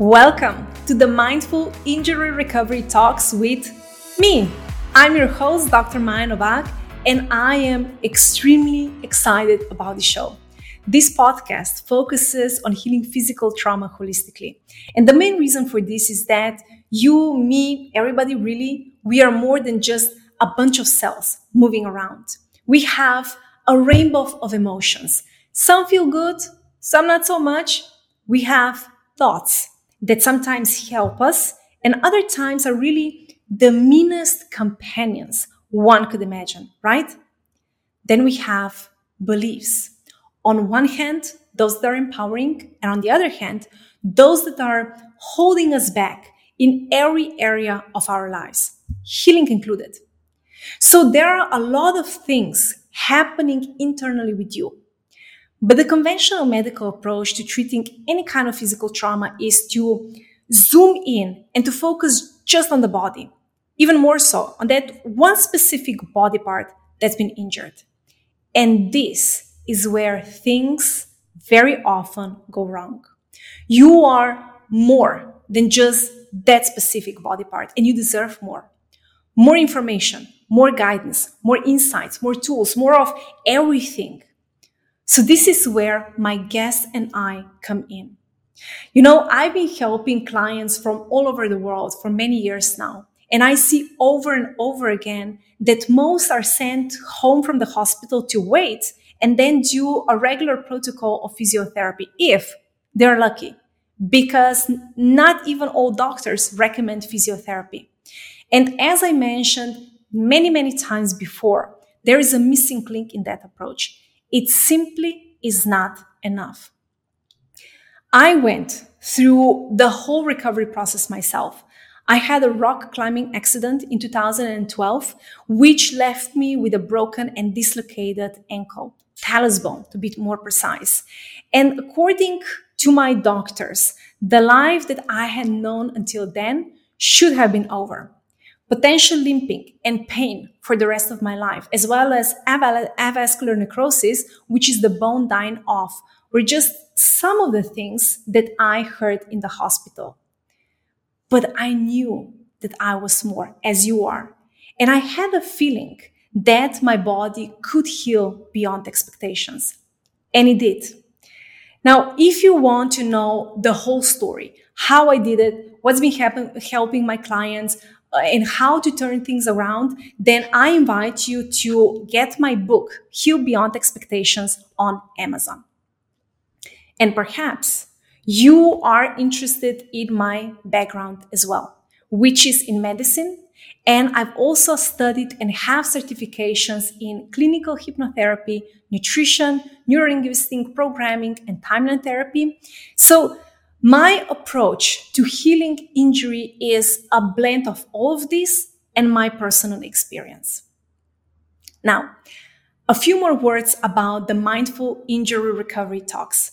Welcome to the Mindful Injury Recovery Talks with me. I'm your host, Dr. Maya Novak, and I am extremely excited about the show. This podcast focuses on healing physical trauma holistically. And the main reason for this is that you, me, everybody really, we are more than just a bunch of cells moving around. We have a rainbow of emotions. Some feel good, some not so much. We have thoughts that sometimes help us and other times are really the meanest companions one could imagine, right? Then we have beliefs. On one hand, those that are empowering, and on the other hand, those that are holding us back in every area of our lives, healing included. So there are a lot of things happening internally with you but the conventional medical approach to treating any kind of physical trauma is to zoom in and to focus just on the body, even more so on that one specific body part that's been injured. And this is where things very often go wrong. You are more than just that specific body part and you deserve more. More information, more guidance, more insights, more tools, more of everything so this is where my guest and I come in. You know, I've been helping clients from all over the world for many years now. And I see over and over again that most are sent home from the hospital to wait and then do a regular protocol of physiotherapy if they're lucky, because not even all doctors recommend physiotherapy. And as I mentioned many, many times before, there is a missing link in that approach. It simply is not enough. I went through the whole recovery process myself. I had a rock climbing accident in 2012, which left me with a broken and dislocated ankle, talus bone to be more precise. And according to my doctors, the life that I had known until then should have been over potential limping and pain for the rest of my life, as well as avascular necrosis, which is the bone dying off, were just some of the things that I heard in the hospital. But I knew that I was more, as you are. And I had a feeling that my body could heal beyond expectations. And it did. Now, if you want to know the whole story, how I did it, what's been happen- helping my clients, Uh, and how to turn things around, then I invite you to get my book, Heal Beyond Expectations, on Amazon. And perhaps you are interested in my background as well, which is in medicine. And I've also studied and have certifications in clinical hypnotherapy, nutrition, neurolinguistic programming, and timeline therapy. So my approach to healing injury is a blend of all of this and my personal experience. Now, a few more words about the mindful injury recovery talks.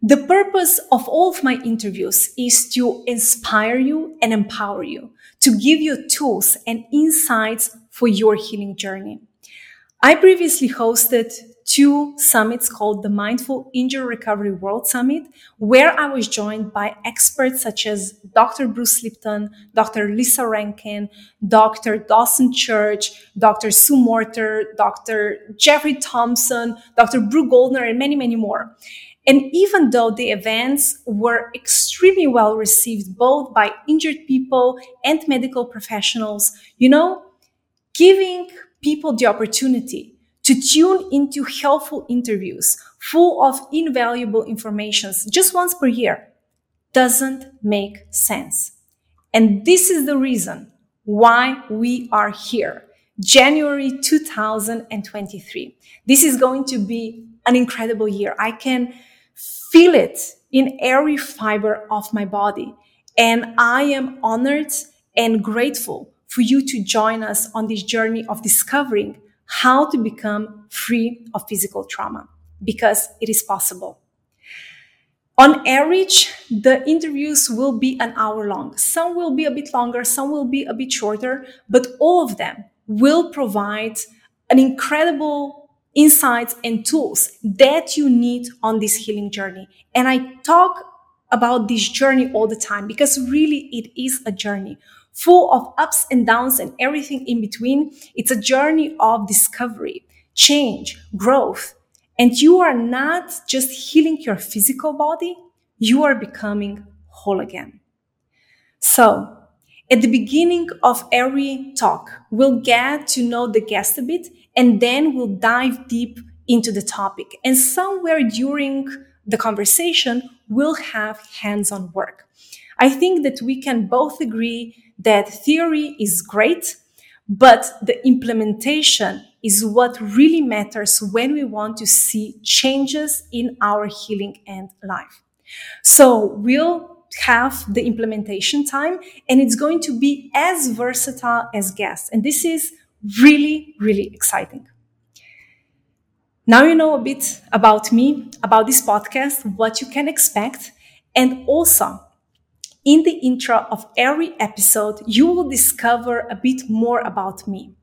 The purpose of all of my interviews is to inspire you and empower you, to give you tools and insights for your healing journey. I previously hosted two summits called the Mindful Injury Recovery World Summit, where I was joined by experts such as Dr. Bruce Lipton, Dr. Lisa Rankin, Dr. Dawson Church, Dr. Sue Morter, Dr. Jeffrey Thompson, Dr. Brooke Goldner, and many, many more. And even though the events were extremely well received both by injured people and medical professionals, you know, giving people the opportunity to tune into helpful interviews full of invaluable information just once per year doesn't make sense. And this is the reason why we are here. January 2023. This is going to be an incredible year. I can feel it in every fiber of my body. And I am honored and grateful for you to join us on this journey of discovering how to become free of physical trauma because it is possible. On average, the interviews will be an hour long. Some will be a bit longer, some will be a bit shorter, but all of them will provide an incredible insights and tools that you need on this healing journey. And I talk about this journey all the time because really it is a journey full of ups and downs and everything in between. It's a journey of discovery, change, growth. And you are not just healing your physical body, you are becoming whole again. So at the beginning of every talk, we'll get to know the guest a bit and then we'll dive deep into the topic. And somewhere during the conversation, we'll have hands on work. I think that we can both agree that theory is great, but the implementation is what really matters when we want to see changes in our healing and life. So we'll have the implementation time and it's going to be as versatile as guests. And this is really, really exciting. Now you know a bit about me, about this podcast, what you can expect, and also in the intro of every episode, you will discover a bit more about me.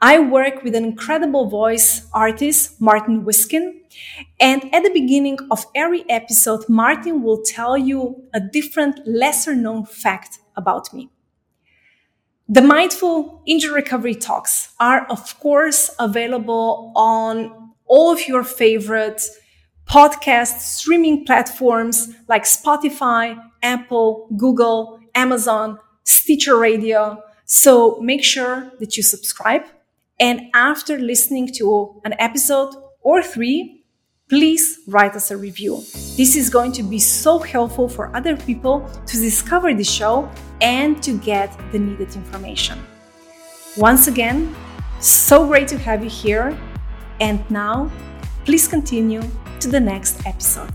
I work with an incredible voice artist, Martin Wiskin. And at the beginning of every episode, Martin will tell you a different, lesser known fact about me. The Mindful Injury Recovery Talks are, of course, available on all of your favorite podcast streaming platforms like Spotify, Apple, Google, Amazon, Stitcher Radio. So make sure that you subscribe. And after listening to an episode or three, please write us a review. This is going to be so helpful for other people to discover the show and to get the needed information. Once again, so great to have you here. And now, please continue to the next episode.